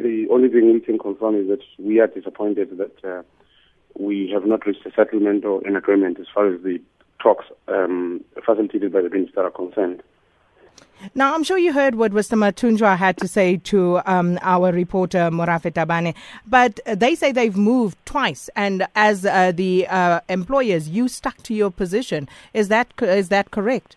The only thing we can confirm is that we are disappointed that uh, we have not reached a settlement or an agreement as far as the talks um, facilitated by the minister are concerned. Now, I'm sure you heard what Mr. Mathunjwa had to say to um, our reporter, Morafe Tabane, but they say they've moved twice, and as uh, the uh, employers, you stuck to your position. Is that, is that correct?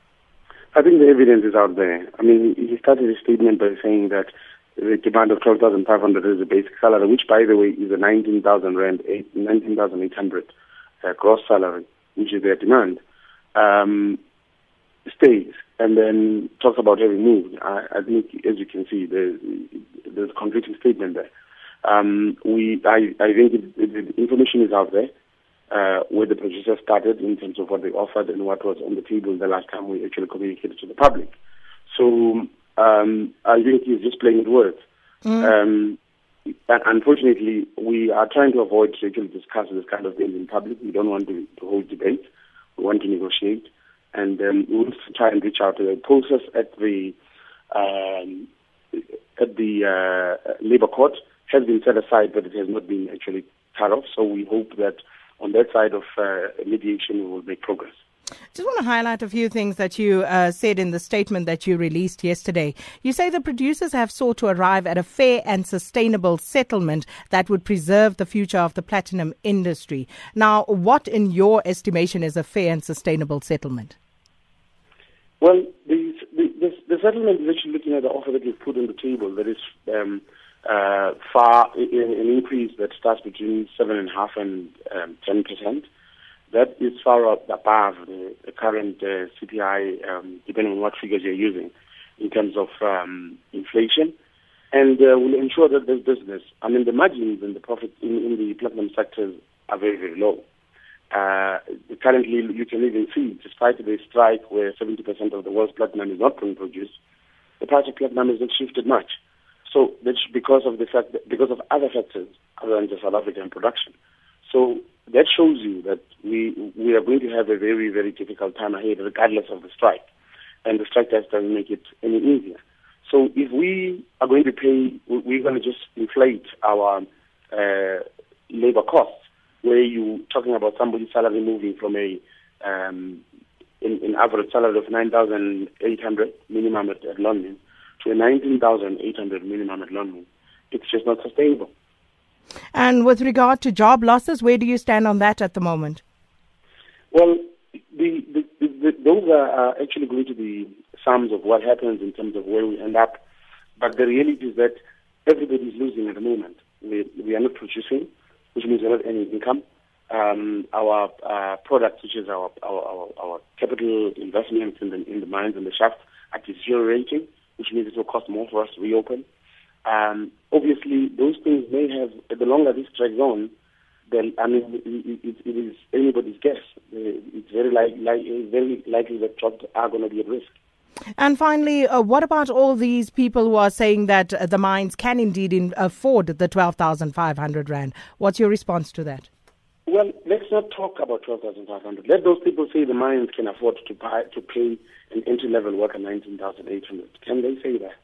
I think the evidence is out there. I mean, he started his statement by saying that the demand of 12,500 is the basic salary, which, by the way, is a 19,000 rand, 19,800 uh, gross salary, which is their demand, um, stays and then talks about having moved. I, I think, as you can see, there's, there's a conflicting statement there. Um, we, I, I think it, it, the information is out there uh, where the producer started in terms of what they offered and what was on the table the last time we actually communicated to the public. So um, I think he's just playing with words. Mm. Um, unfortunately, we are trying to avoid to actually discuss this kind of things in public. We don't want to, to hold debate. We want to negotiate and um, we will try and reach out to the process at the um, at the uh, Labour Court has been set aside, but it has not been actually cut off. So we hope that on that side of uh, mediation we will make progress. Just want to highlight a few things that you uh, said in the statement that you released yesterday. You say the producers have sought to arrive at a fair and sustainable settlement that would preserve the future of the platinum industry. Now, what, in your estimation, is a fair and sustainable settlement? Well, the, the, the, settlement is actually looking at the offer that we've put on the table that is um, uh, far an increase that starts between seven and um, ten percent. That is far above the, the current uh, CPI, um, depending on what figures you're using, in terms of um, inflation, and uh, will ensure that there's business. I mean, the margins and the profit in, in the platinum sectors are very, very low. Uh, currently, you can even see, despite the strike where 70% of the world's platinum is not being produced, the price of platinum has not shifted much. So that's because of the fact that, because of other factors other than just South African production. So that shows you that we we are going to have a very very difficult time ahead, regardless of the strike, and the strike doesn't make it any easier. So if we are going to pay, we're going to just inflate our uh, labor costs where you're talking about somebody's salary moving from a um, in, in average salary of 9,800 minimum at, at Lonmin to a 19,800 minimum at Lonmin. It's just not sustainable. And with regard to job losses, where do you stand on that at the moment? Well, the, the, the, those are actually going to be sums of what happens in terms of where we end up. But the reality is that everybody is losing at the moment. We, we are not producing which means we're not income. Um, our uh, products, which is our, our, our, our, capital investments in the, in the mines and the shafts, are deteriorating, which means it will cost more for us to reopen. Um, obviously, those have, the longer this drags on, then I mean, it, it, it is anybody's guess. It's very, like, like, very likely that jobs are going to be at risk. And finally, uh, what about all these people who are saying that uh, the mines can indeed in, afford the 12,500 Rand? What's your response to that? Well, let's not talk about 12,500. Let those people say the mines can afford to, buy, to pay an entry level worker 19,800. Can they say that?